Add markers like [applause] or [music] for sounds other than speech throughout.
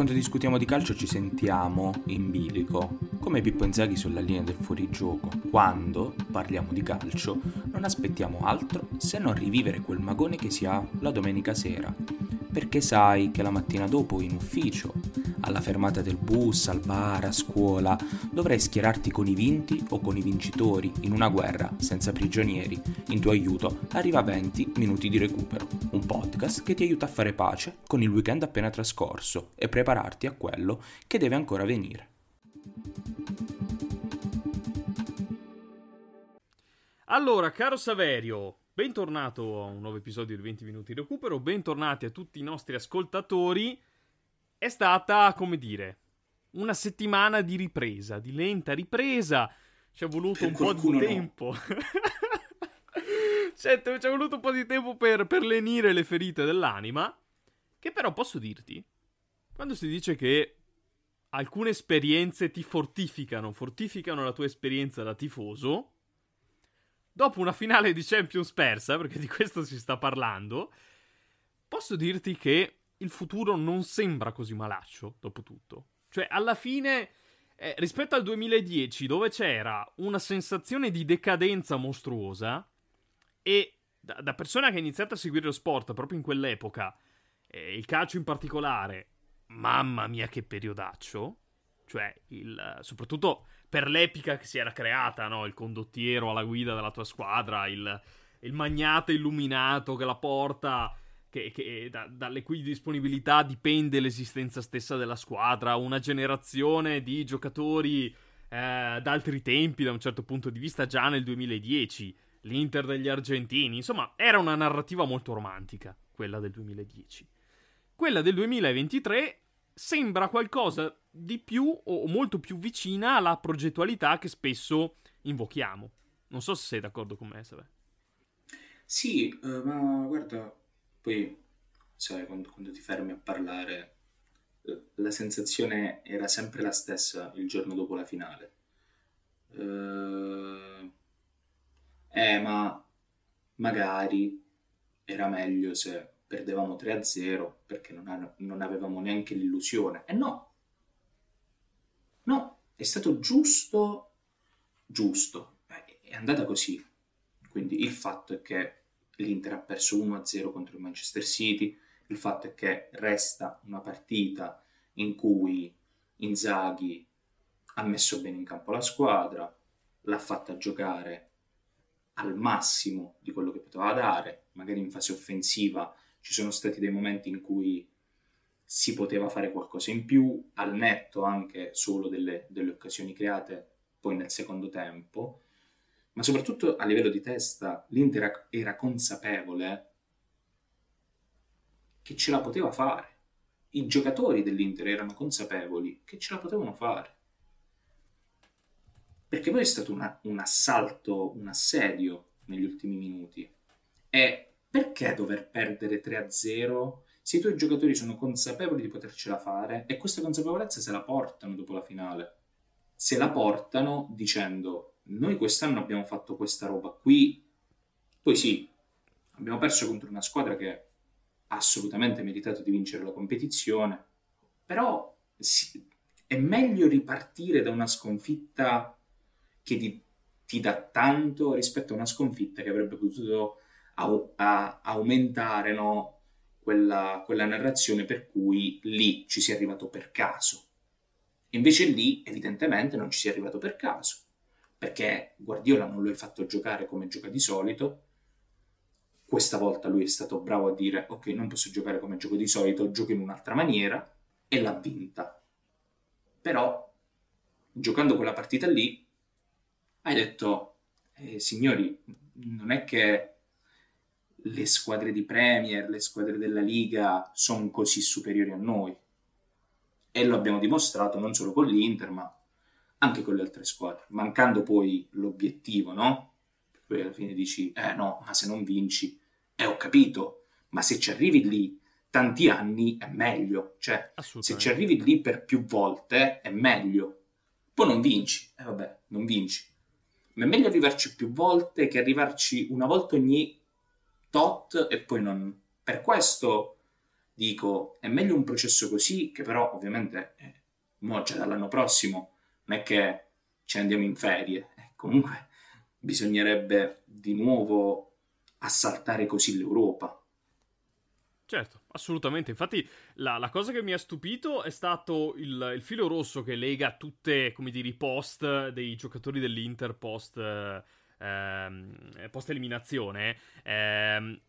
Quando discutiamo di calcio ci sentiamo in bilico, come Pippo Inzaghi sulla linea del fuorigioco. Quando parliamo di calcio non aspettiamo altro se non rivivere quel magone che si ha la domenica sera. Perché sai che la mattina dopo in ufficio, alla fermata del bus, al bar, a scuola, dovrai schierarti con i vinti o con i vincitori in una guerra senza prigionieri. In tuo aiuto arriva 20 minuti di recupero, un podcast che ti aiuta a fare pace con il weekend appena trascorso e prepararti a quello che deve ancora venire. Allora, caro Saverio, bentornato a un nuovo episodio di 20 minuti di recupero, bentornati a tutti i nostri ascoltatori. È stata, come dire, una settimana di ripresa, di lenta ripresa. Ci è voluto Per un po' di tempo. [laughs] Certo, ci è voluto un po' di tempo per, per lenire le ferite dell'anima. Che però posso dirti, quando si dice che alcune esperienze ti fortificano, fortificano la tua esperienza da tifoso, dopo una finale di Champions persa, perché di questo si sta parlando, posso dirti che il futuro non sembra così malaccio, dopo tutto. Cioè, alla fine, eh, rispetto al 2010, dove c'era una sensazione di decadenza mostruosa, e da, da persona che ha iniziato a seguire lo sport proprio in quell'epoca, e il calcio in particolare, mamma mia che periodaccio, cioè, il, soprattutto per l'epica che si era creata, no? Il condottiero alla guida della tua squadra, il, il magnate illuminato che la porta, che, che da- dalle cui disponibilità dipende l'esistenza stessa della squadra, una generazione di giocatori eh, d'altri tempi da un certo punto di vista già nel 2010, l'Inter degli argentini, insomma, era una narrativa molto romantica, quella del 2010. Quella del 2023 sembra qualcosa di più o molto più vicina alla progettualità che spesso invochiamo. Non so se sei d'accordo con me, Save. Sì, eh, ma guarda, poi sai, quando, quando ti fermi a parlare, la sensazione era sempre la stessa il giorno dopo la finale. Eh, eh, ma magari era meglio se perdevamo 3-0 perché non, non avevamo neanche l'illusione. E no, no, è stato giusto, giusto, Eh, è andata così. Quindi il fatto è che l'Inter ha perso 1-0 contro il Manchester City, il fatto è che resta una partita in cui Inzaghi ha messo bene in campo la squadra, l'ha fatta giocare al massimo di quello che poteva dare, magari in fase offensiva ci sono stati dei momenti in cui si poteva fare qualcosa in più, al netto anche solo delle, delle occasioni create poi nel secondo tempo, ma soprattutto a livello di testa l'Inter era consapevole che ce la poteva fare. I giocatori dell'Inter erano consapevoli che ce la potevano fare. Perché poi è stato una- un assalto, un assedio negli ultimi minuti. E perché dover perdere 3-0 se i tuoi giocatori sono consapevoli di potercela fare e questa consapevolezza se la portano dopo la finale? Se la portano dicendo noi quest'anno abbiamo fatto questa roba qui, poi sì, abbiamo perso contro una squadra che ha assolutamente meritato di vincere la competizione, però è meglio ripartire da una sconfitta che ti, ti dà tanto rispetto a una sconfitta che avrebbe potuto au- a- aumentare no, quella, quella narrazione per cui lì ci si è arrivato per caso. Invece lì evidentemente non ci si è arrivato per caso, perché Guardiola non lo hai fatto giocare come gioca di solito. Questa volta lui è stato bravo a dire ok, non posso giocare come gioco di solito, gioco in un'altra maniera e l'ha vinta. Però giocando quella partita lì hai detto eh, signori, non è che le squadre di Premier, le squadre della Liga sono così superiori a noi. E lo abbiamo dimostrato non solo con l'Inter, ma anche con le altre squadre, mancando poi l'obiettivo, no? Poi alla fine dici, eh no, ma se non vinci, eh ho capito, ma se ci arrivi lì tanti anni è meglio, cioè se ci arrivi lì per più volte è meglio, poi non vinci, e eh, vabbè, non vinci. Ma è meglio arrivarci più volte che arrivarci una volta ogni tot e poi non. Per questo dico, è meglio un processo così, che però ovviamente, eh, mo già dall'anno prossimo, non è che ci andiamo in ferie, eh, comunque bisognerebbe di nuovo assaltare così l'Europa Certo, assolutamente. Infatti, la, la, cosa che mi ha stupito è stato il, il, filo rosso che lega tutte, come dire, i post dei giocatori dell'Inter post, eh, post eliminazione. Eh,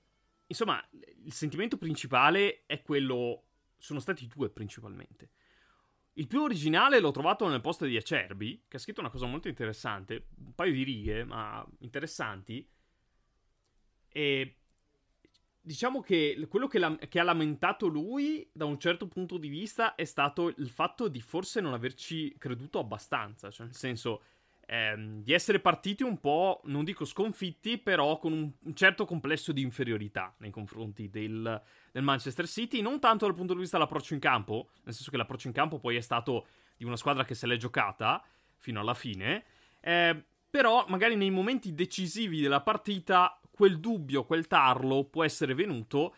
insomma, il sentimento principale è quello. Sono stati due principalmente. Il più originale l'ho trovato nel post di Acerbi, che ha scritto una cosa molto interessante, un paio di righe, ma interessanti. E Diciamo che quello che, la, che, ha lamentato lui, da un certo punto di vista, è stato il fatto di forse non averci creduto abbastanza. Cioè, nel senso, ehm, di essere partiti un po', non dico sconfitti, però con un, certo complesso di inferiorità nei confronti del, del, Manchester City. Non tanto dal punto di vista dell'approccio in campo, nel senso che l'approccio in campo poi è stato di una squadra che se l'è giocata fino alla fine. Eh, però magari nei momenti decisivi della partita quel dubbio, quel tarlo può essere venuto.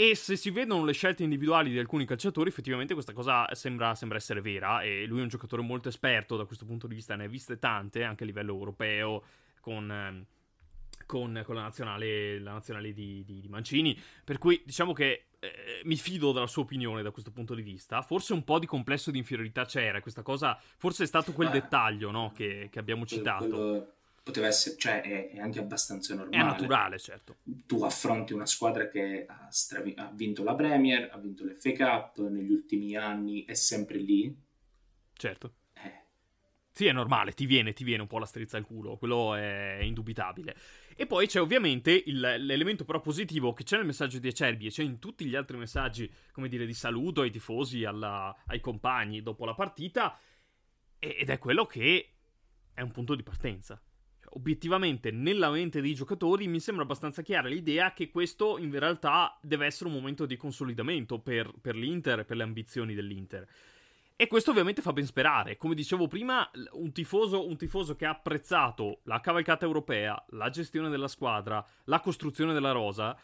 E se si vedono le scelte individuali di alcuni calciatori, effettivamente questa cosa sembra, sembra, essere vera. E lui è un giocatore molto esperto da questo punto di vista, ne ha viste tante anche a livello europeo, con, ehm, con, con la nazionale, la nazionale di, di, di, Mancini. Per cui diciamo che eh, mi fido della sua opinione da questo punto di vista. Forse un po' di complesso di inferiorità c'era. Questa cosa, forse è stato quel dettaglio no, che, che, abbiamo citato. Quello poteva essere, cioè è, è, anche abbastanza normale. È naturale, certo. Tu affronti una squadra che ha, stravi- ha vinto la Premier, ha vinto l'FA Cup negli ultimi anni, è sempre lì. Certo. Eh. Sì, è normale, ti viene, ti viene un po' la strizza al culo, quello è indubitabile. E poi c'è ovviamente il, l'elemento però positivo che c'è nel messaggio di Acerbi e c'è in tutti gli altri messaggi, come dire, di saluto ai tifosi, alla, ai compagni dopo la partita, ed è quello che è un punto di partenza obiettivamente nella mente dei giocatori mi sembra abbastanza chiara l'idea che questo in realtà deve essere un momento di consolidamento per, per l'Inter e per le ambizioni dell'Inter. E questo ovviamente fa ben sperare. Come dicevo prima, un tifoso, un tifoso, che ha apprezzato la cavalcata europea, la gestione della squadra, la costruzione della rosa,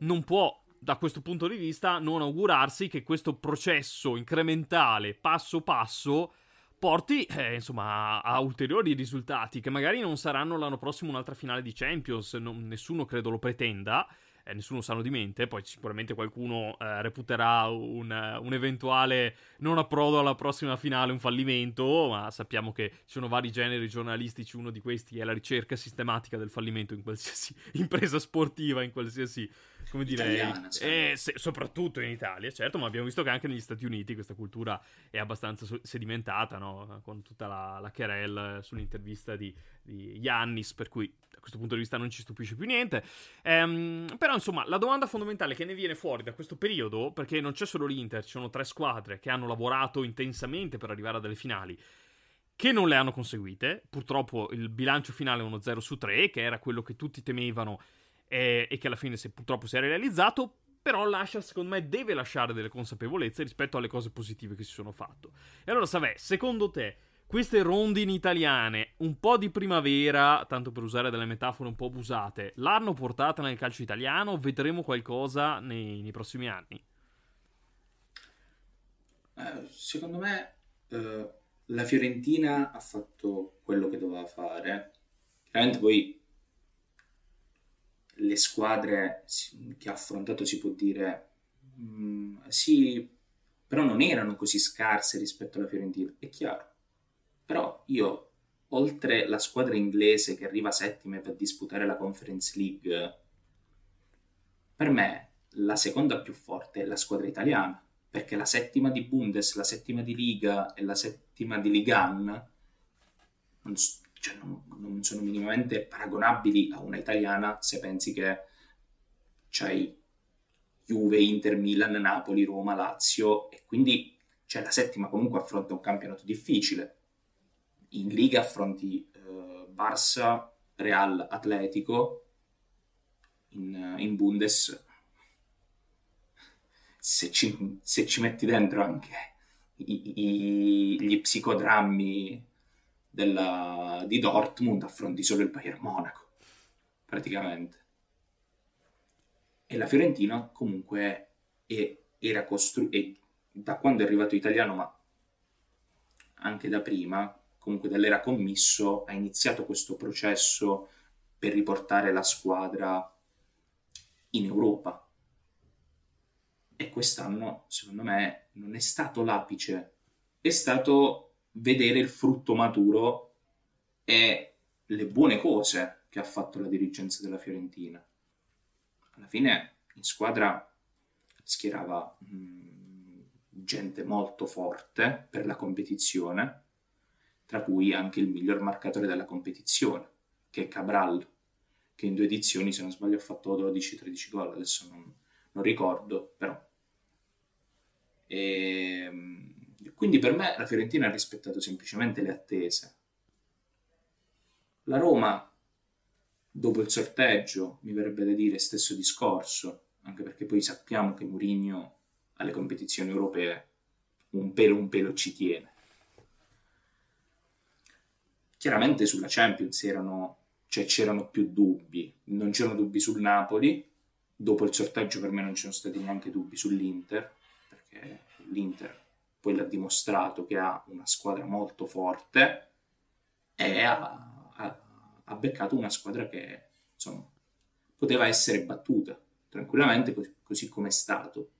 non può, da questo punto di vista, non augurarsi che questo processo incrementale, passo passo, porti eh, insomma a, ulteriori risultati che magari non saranno l'anno prossimo un'altra finale di Champions, non, nessuno credo lo pretenda. Eh, nessuno sano di mente, poi sicuramente qualcuno eh, reputerà un, un, eventuale non approdo alla prossima finale un fallimento, ma sappiamo che ci sono vari generi giornalistici, uno di questi è la ricerca sistematica del fallimento in qualsiasi [laughs] impresa sportiva, in qualsiasi come dire, Italiana, eh, se, soprattutto in Italia, certo, ma abbiamo visto che anche negli Stati Uniti questa cultura è abbastanza sedimentata, no? Con tutta la, la querel sull'intervista di, di Yannis, per cui da questo punto di vista non ci stupisce più niente. Ehm, però, insomma, la domanda fondamentale che ne viene fuori da questo periodo, perché non c'è solo l'Inter, ci sono tre squadre che hanno lavorato intensamente per arrivare a delle finali che non le hanno conseguite. Purtroppo il bilancio finale è uno 0 su 3, che era quello che tutti temevano e, e che alla fine se, purtroppo si è realizzato, però lascia, secondo me, deve lasciare delle consapevolezze rispetto alle cose positive che si sono fatte. E allora, Savè, secondo te, queste rondini italiane, un po' di primavera, tanto per usare delle metafore un po' abusate, l'hanno portata nel calcio italiano? Vedremo qualcosa nei, nei prossimi anni? Eh, secondo me, eh, la Fiorentina ha fatto quello che doveva fare. Chiaramente poi le squadre che ha affrontato si può dire mm, sì, però non erano così scarse rispetto alla Fiorentina, è chiaro. Però io, oltre la squadra inglese che arriva settima a disputare la Conference League, per me la seconda più forte è la squadra italiana, perché la settima di Bundes, la settima di Liga e la settima di Ligan non, cioè non, non, sono minimamente paragonabili a una italiana se pensi che c'hai Juve, Inter, Milan, Napoli, Roma, Lazio e quindi cioè, la settima comunque affronta un campionato difficile. In Liga affronti eh, Barça, Real, Atletico, in, in Bundes se ci, se ci, metti dentro anche i, i, gli psicodrammi della, di Dortmund affronti solo il Bayern Monaco praticamente. E la Fiorentina comunque è, era costruita da quando è arrivato italiano ma anche da prima comunque dall'era commisso ha iniziato questo processo per riportare la squadra in Europa. E quest'anno secondo me non è stato l'apice è stato vedere il frutto maturo e le buone cose che ha fatto la dirigenza della Fiorentina. Alla fine in squadra schierava mh, gente molto forte per la competizione, tra cui anche il miglior marcatore della competizione, che è Cabral, che in due edizioni, se non sbaglio, ha fatto 12-13 gol, adesso non, non ricordo, però. E, ehm, quindi per me la Fiorentina ha rispettato semplicemente le attese. La Roma, dopo il sorteggio, mi verrebbe da dire stesso discorso, anche perché poi sappiamo che Mourinho alle competizioni europee un pelo un pelo ci tiene. Chiaramente sulla Champions erano, cioè, c'erano più dubbi, non c'erano dubbi sul Napoli, dopo il sorteggio per me non c'erano stati neanche dubbi sull'Inter, perché l'Inter poi l'ha dimostrato che ha una squadra molto forte e ha, ha, ha beccato una squadra che insomma, poteva essere battuta tranquillamente così, così come è stato.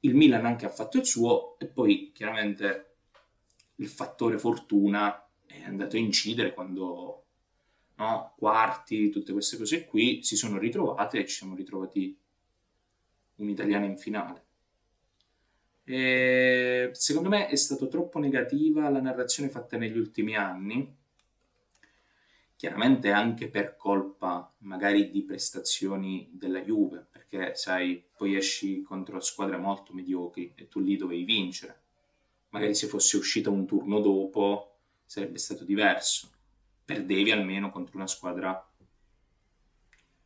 Il Milan anche ha fatto il suo e poi chiaramente il fattore fortuna è andato a incidere quando no, quarti, tutte queste cose qui si sono ritrovate e ci siamo ritrovati un italiano in finale. E secondo me è stata troppo negativa la narrazione fatta negli ultimi anni, chiaramente anche per colpa magari di prestazioni della Juve, perché sai, poi esci contro squadre molto mediocri e tu lì dovevi vincere. Magari se fosse uscita un turno dopo sarebbe stato diverso. Perdevi almeno contro una squadra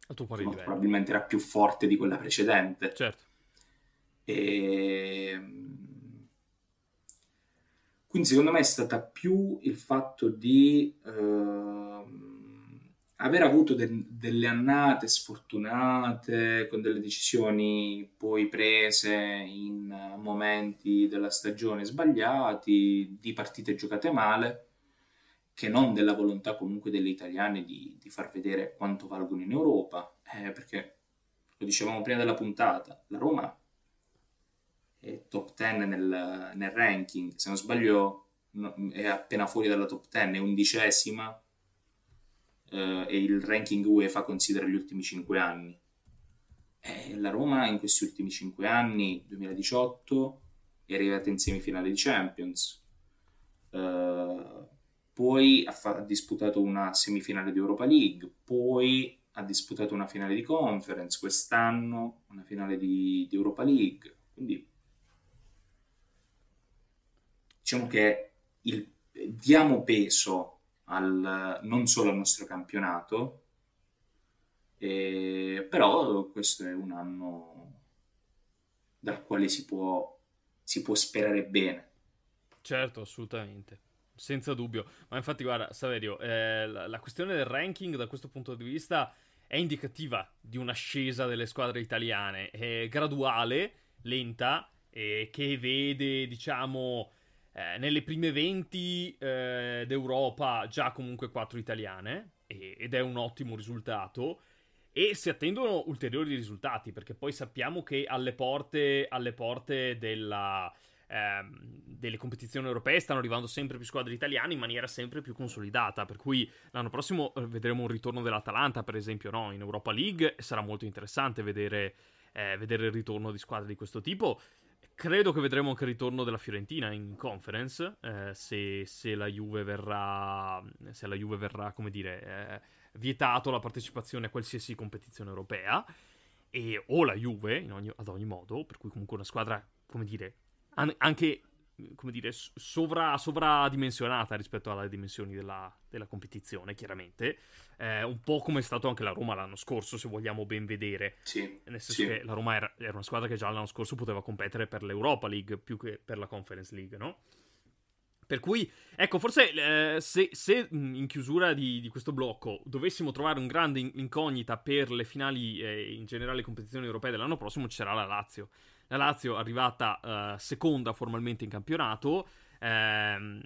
che probabilmente era più forte di quella precedente. Certo. E... Quindi secondo me è stata più il fatto di uh, aver avuto de- delle annate sfortunate con delle decisioni poi prese in momenti della stagione sbagliati, di partite giocate male, che non della volontà comunque degli italiani di, di far vedere quanto valgono in Europa, eh, perché lo dicevamo prima della puntata, la Roma top 10 nel, nel ranking, se non sbaglio no, è appena fuori dalla top 10, è undicesima eh, e il ranking UEFA considera gli ultimi 5 anni. E la Roma in questi ultimi 5 anni, 2018, è arrivata in semifinale di Champions, eh, poi ha, fa- ha disputato una semifinale di Europa League, poi ha disputato una finale di conference, quest'anno una finale di, di Europa League, quindi diciamo che il, diamo peso al, non solo al nostro campionato, eh, però questo è un anno dal quale si può, si può sperare bene. Certo, assolutamente. Senza dubbio. Ma infatti, guarda, Saverio, eh, la, la questione del ranking da questo punto di vista è indicativa di un'ascesa delle squadre italiane. È graduale, lenta, eh, che vede, diciamo, eh, nelle prime 20 eh, d'Europa già comunque 4 italiane e, ed è un ottimo risultato e si attendono ulteriori risultati perché poi sappiamo che alle porte, alle porte della, ehm, delle competizioni europee stanno arrivando sempre più squadre italiane in maniera sempre più consolidata per cui l'anno prossimo eh, vedremo un ritorno dell'Atalanta per esempio no? in Europa League sarà molto interessante vedere, eh, vedere il ritorno di squadre di questo tipo Credo che vedremo anche il ritorno della Fiorentina in conference, eh, se, se, la Juve verrà, se la Juve verrà, come dire, vietato la partecipazione a qualsiasi competizione europea, e, o la Juve, ogni, ad ogni modo, per cui comunque una squadra, come dire, an- anche come dire, sovra, sovradimensionata rispetto alle dimensioni della, della competizione, chiaramente. Eh, un po' come è stato anche la Roma l'anno scorso, se vogliamo ben vedere. Sì, Nel senso sì. che la Roma era, era, una squadra che già l'anno scorso poteva competere per l'Europa League più che per la Conference League, no? Per cui, ecco, forse eh, se, se, in chiusura di, di, questo blocco dovessimo trovare un grande incognita per le finali eh, in generale le competizioni europee dell'anno prossimo, ci sarà la Lazio. La Lazio arrivata uh, seconda formalmente in campionato. Ehm,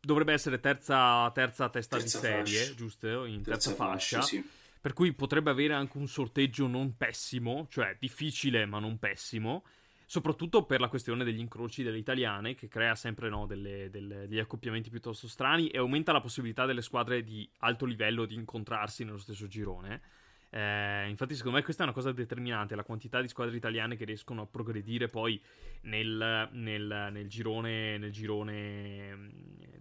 dovrebbe essere terza, terza testa terza di serie, fascia. giusto? In terza, terza fascia. fascia sì. Per cui potrebbe avere anche un sorteggio non pessimo, cioè difficile ma non pessimo. Soprattutto per la questione degli incroci delle italiane, che crea sempre no, delle, delle, degli accoppiamenti piuttosto strani e aumenta la possibilità delle squadre di alto livello di incontrarsi nello stesso girone. Eh, infatti, secondo me, questa è una cosa determinante. La quantità di squadre italiane che riescono a progredire poi nel, nel, nel girone, nel girone mm,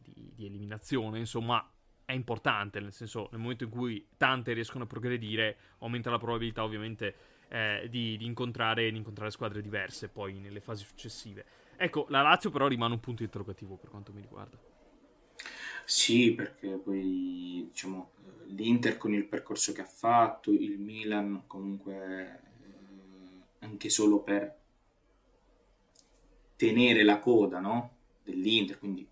di, di, eliminazione, insomma, è importante. Nel senso, nel momento in cui tante riescono a progredire, aumenta la probabilità, ovviamente, eh, di, di, incontrare, di incontrare squadre diverse poi nelle fasi successive. Ecco, la Lazio, però, rimane un punto interrogativo per quanto mi riguarda. Sì, perché poi diciamo l'Inter con il percorso che ha fatto, il Milan comunque eh, anche solo per tenere la coda no? dell'Inter, quindi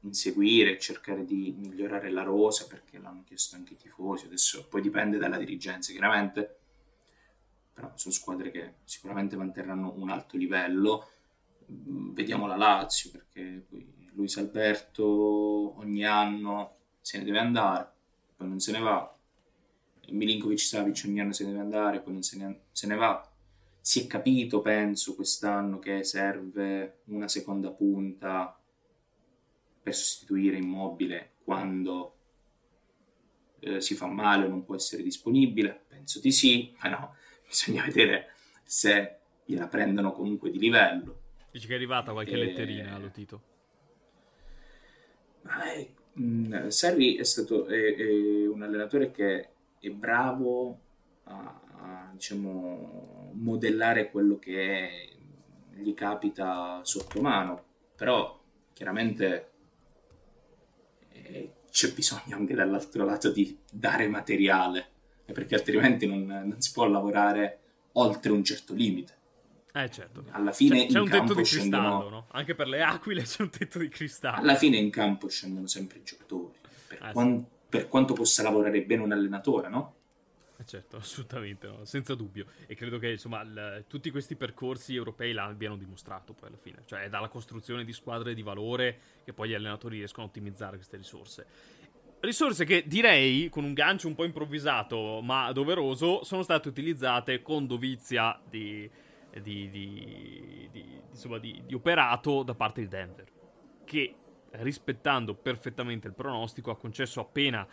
inseguire, cercare di migliorare la rosa perché l'hanno chiesto anche i tifosi, adesso poi dipende dalla dirigenza chiaramente, però sono squadre che sicuramente manterranno un alto livello, vediamo la Lazio perché poi Luis Alberto ogni anno se ne deve andare, poi non se ne va. Milinkovic Savic ogni anno se ne deve andare, poi non se ne, se ne va. Si è capito, penso, quest'anno che serve una seconda punta per sostituire Immobile quando eh, si fa male o non può essere disponibile. Penso di sì, ma no, [laughs] bisogna vedere se gliela prendono comunque di livello. Dici che è arrivata qualche e... letterina allo Tito? Ma è mh, Sarri è stato è, è un allenatore che è bravo a, a diciamo, modellare quello che gli capita sotto mano, però chiaramente eh, c'è bisogno anche dall'altro lato di dare materiale, perché altrimenti non, non si può lavorare oltre un certo limite. Eh certo. Alla fine c'è, c'è un tetto di scendono... cristallo, no? Anche per le aquile c'è un tetto di cristallo. Alla fine in campo scendono sempre i giocatori. Per, eh, quant... sì. per quanto possa lavorare bene un allenatore, no? Eh certo, assolutamente, no? senza dubbio. E credo che insomma l- tutti questi percorsi europei l'abbiano dimostrato poi alla fine. Cioè è dalla costruzione di squadre di valore che poi gli allenatori riescono a ottimizzare queste risorse. Risorse che direi, con un gancio un po' improvvisato ma doveroso, sono state utilizzate con dovizia di di, di, di, insomma, di, operato da parte di Denver, che rispettando perfettamente il pronostico ha concesso appena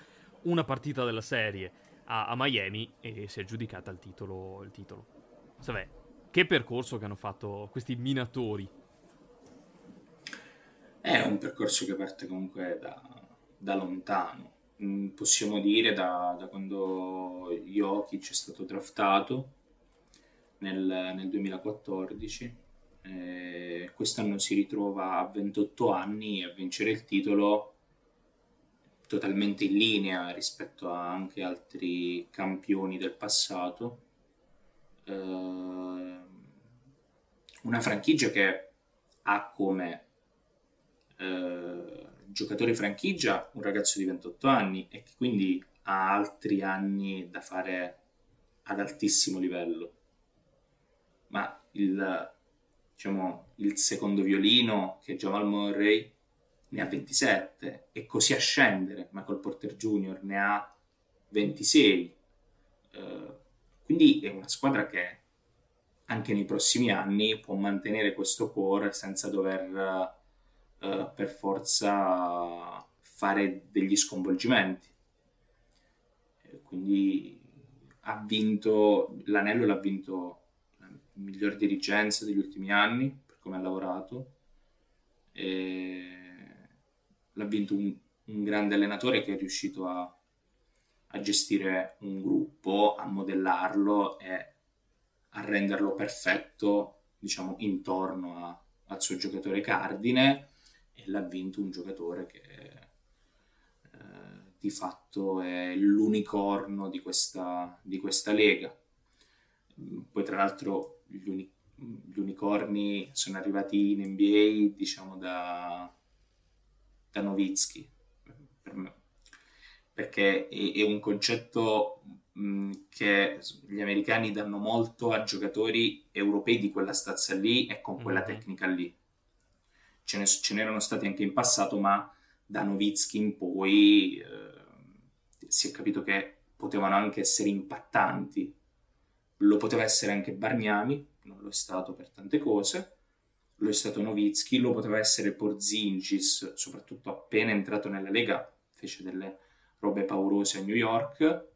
una partita della serie a, a Miami e si è aggiudicata il titolo. Il titolo. Savè, che percorso che hanno fatto questi minatori? È un percorso che parte comunque da, da lontano. Mm, possiamo dire da, da quando Jokic è stato draftato nel, nel 2014. Eh, quest'anno si ritrova a 28 anni a vincere il titolo totalmente in linea rispetto a anche altri campioni del passato. Eh, una franchigia che ha come eh, giocatore franchigia un ragazzo di 28 anni e che quindi ha altri anni da fare ad altissimo livello ma il, diciamo, il secondo violino, che è Jamal Murray, ne ha 27 e così a scendere, Michael Porter Jr. ne ha 26. Uh, quindi è una squadra che anche nei prossimi anni può mantenere questo core senza dover uh, per forza fare degli sconvolgimenti. Quindi ha vinto l'anello l'ha vinto miglior dirigenza degli ultimi anni per come ha lavorato. E l'ha vinto un, un, grande allenatore che è riuscito a, a gestire un gruppo, a modellarlo e a renderlo perfetto, diciamo, intorno a, al suo giocatore cardine e l'ha vinto un giocatore che eh, di fatto è l'unicorno di questa, di questa lega. Poi tra l'altro gli, uni- gli unicorni sono arrivati in NBA diciamo da, da Novitsky per me, perché è, è un concetto mh, che gli americani danno molto a giocatori europei di quella stazza lì e con quella Mhm. tecnica lì. Ce, ne, ce n'erano stati anche in passato, ma da Novitsky in poi eh, si è capito che potevano anche essere impattanti. Lo poteva essere anche Bargnani, non lo è stato per tante cose, lo è stato Novitsky, lo poteva essere Porzingis, soprattutto appena entrato nella Lega, fece delle robe paurose a New York,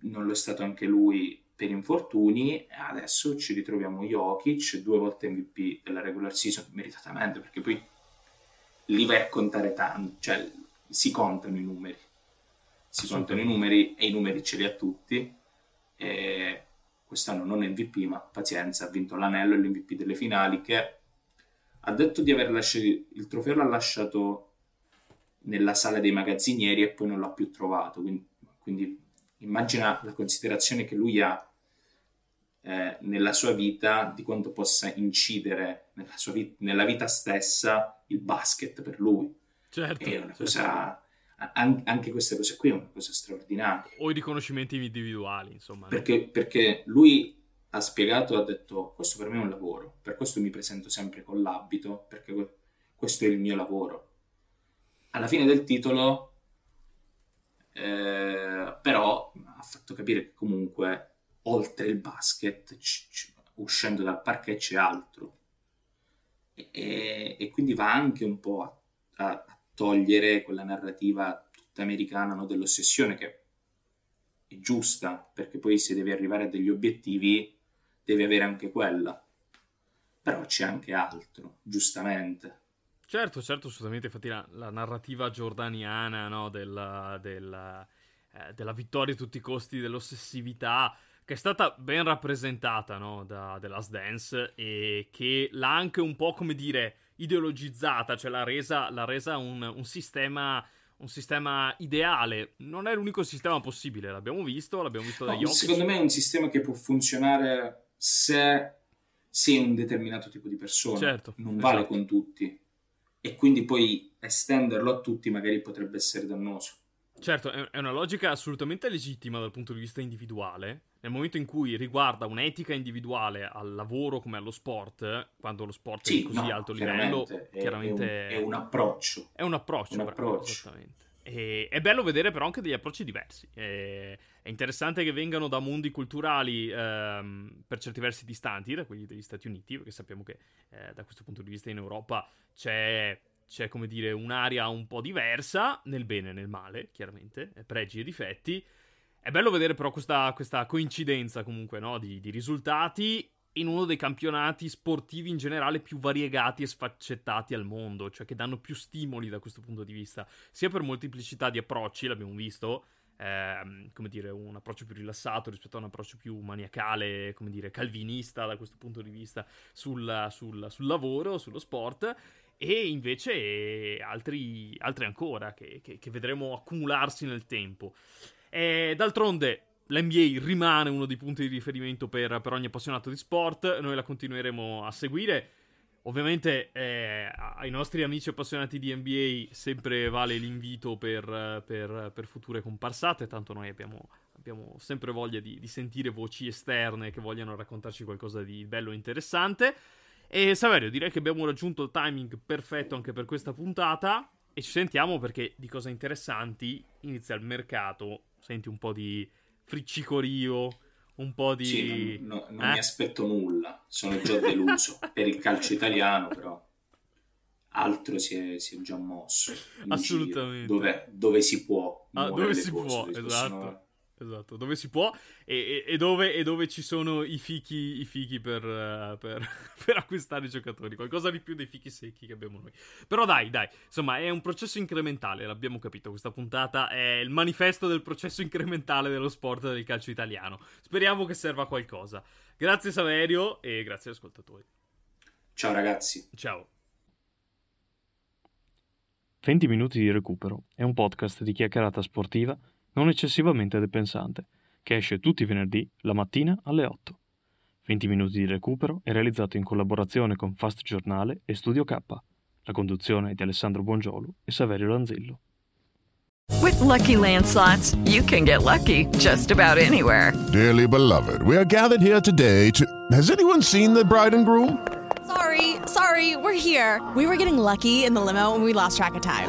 non lo è stato anche lui per infortuni, adesso ci ritroviamo Jokic, due volte MVP della regular season, meritatamente, perché poi lì vai a contare tanto, cioè si contano i numeri, si contano i numeri e i numeri ce li ha tutti, e quest'anno non MVP, ma pazienza, ha vinto l'anello e l'MVP delle finali, che ha detto di aver lasciato, il trofeo l'ha lasciato nella sala dei magazzinieri e poi non l'ha più trovato, quindi, quindi immagina la considerazione che lui ha eh, nella sua vita di quanto possa incidere nella, sua vita, nella vita stessa il basket per lui. Certo. È una certo. An- anche queste cose qui è una cosa straordinaria. O i riconoscimenti individuali, insomma. Perché, perché lui ha spiegato, ha detto, questo per me è un lavoro, per questo mi presento sempre con l'abito, perché que- questo è il mio lavoro. Alla fine del titolo, eh, però, ha fatto capire che comunque, oltre il basket, c- c- uscendo dal parquet c'è altro. E, e- e quindi va anche un po' a, a- a togliere quella narrativa tutta americana no, dell'ossessione che è giusta, perché poi se devi arrivare a degli obiettivi devi avere anche quella. Però c'è anche altro, giustamente. Certo, certo, assolutamente. Infatti, la, la narrativa giordaniana no, della, della, eh, della vittoria a tutti i costi, dell'ossessività, che è stata ben rappresentata no, da The Last Dance e che l'ha anche un po', come dire, ideologizzata, cioè l'ha resa, l'ha resa un, un sistema. Un sistema ideale, non è l'unico sistema possibile, l'abbiamo visto, l'abbiamo visto da No, Jokic. secondo me è un sistema che può funzionare se sei un determinato tipo di persona, Certo, non esatto. vale con tutti. E quindi poi estenderlo a tutti magari potrebbe essere dannoso. Certo, è una logica assolutamente legittima dal punto di vista individuale. Nel momento in cui riguarda un'etica individuale al lavoro come allo sport, quando lo sport è Sì, di così no, alto livello, chiaramente, è- chiaramente è, un, è un approccio. è un approccio. un bravo, approccio. esattamente. E è bello vedere però anche degli approcci diversi. E- È interessante che vengano da mondi culturali ehm, per certi versi distanti da quelli degli Stati Uniti, perché sappiamo che eh, da questo punto di vista in Europa c'è, c'è, come dire, un'area un po' diversa, nel bene e nel male, chiaramente, pregi e difetti. È bello vedere però questa, questa coincidenza comunque no, di, di risultati in uno dei campionati sportivi in generale più variegati e sfaccettati al mondo, cioè che danno più stimoli da questo punto di vista, sia per molteplicità di approcci, l'abbiamo visto, ehm, come dire, un approccio più rilassato rispetto a un approccio più maniacale, come dire, calvinista da questo punto di vista sul, sul- sul lavoro, sullo sport, e invece altri, altri ancora che, che- che vedremo accumularsi nel tempo. E d'altronde l'NBA rimane uno dei punti di riferimento per, per ogni appassionato di sport, noi la continueremo a seguire. Ovviamente eh, ai nostri amici appassionati di NBA sempre vale l'invito per, per- per future comparsate, tanto noi abbiamo, abbiamo sempre voglia di, di sentire voci esterne che vogliano raccontarci qualcosa di bello e interessante. E Saverio, direi che abbiamo raggiunto il timing perfetto anche per questa puntata e ci sentiamo perché di cose interessanti inizia il mercato, senti un po' di friccicorio, un po' di... Sì, non, non- non Eh? mi aspetto nulla, sono già deluso [laughs] per il calcio italiano, però altro si è, si è già mosso. Assolutamente. Dove, dove si può. Ah, dove si può, esatto. possono- esatto, dove si può e, e, e, dove, e dove, ci sono i fichi, i fichi per, uh, per, [laughs] per, acquistare i giocatori, qualcosa di più dei fichi secchi che abbiamo noi. Però dai, dai, insomma è un processo incrementale, l'abbiamo capito, questa puntata è il manifesto del processo incrementale dello sport del calcio italiano. Speriamo che serva a qualcosa. Grazie Saverio e grazie agli ascoltatori. Ciao ragazzi. Ciao. 20 minuti di recupero è un podcast di chiacchierata sportiva non eccessivamente depensante, che esce tutti i venerdì la mattina alle 8. 20 minuti di recupero è realizzato in collaborazione con Fast Giornale e Studio K. La conduzione è di Alessandro Bongiolo e Saverio Lanzillo. With lucky landslots, you can get lucky just about anywhere. Dearly beloved, we are gathered here today to. Has anyone seen the bride and groom? Sorry, sorry, we're here. We were getting lucky in the limo and we lost track of time.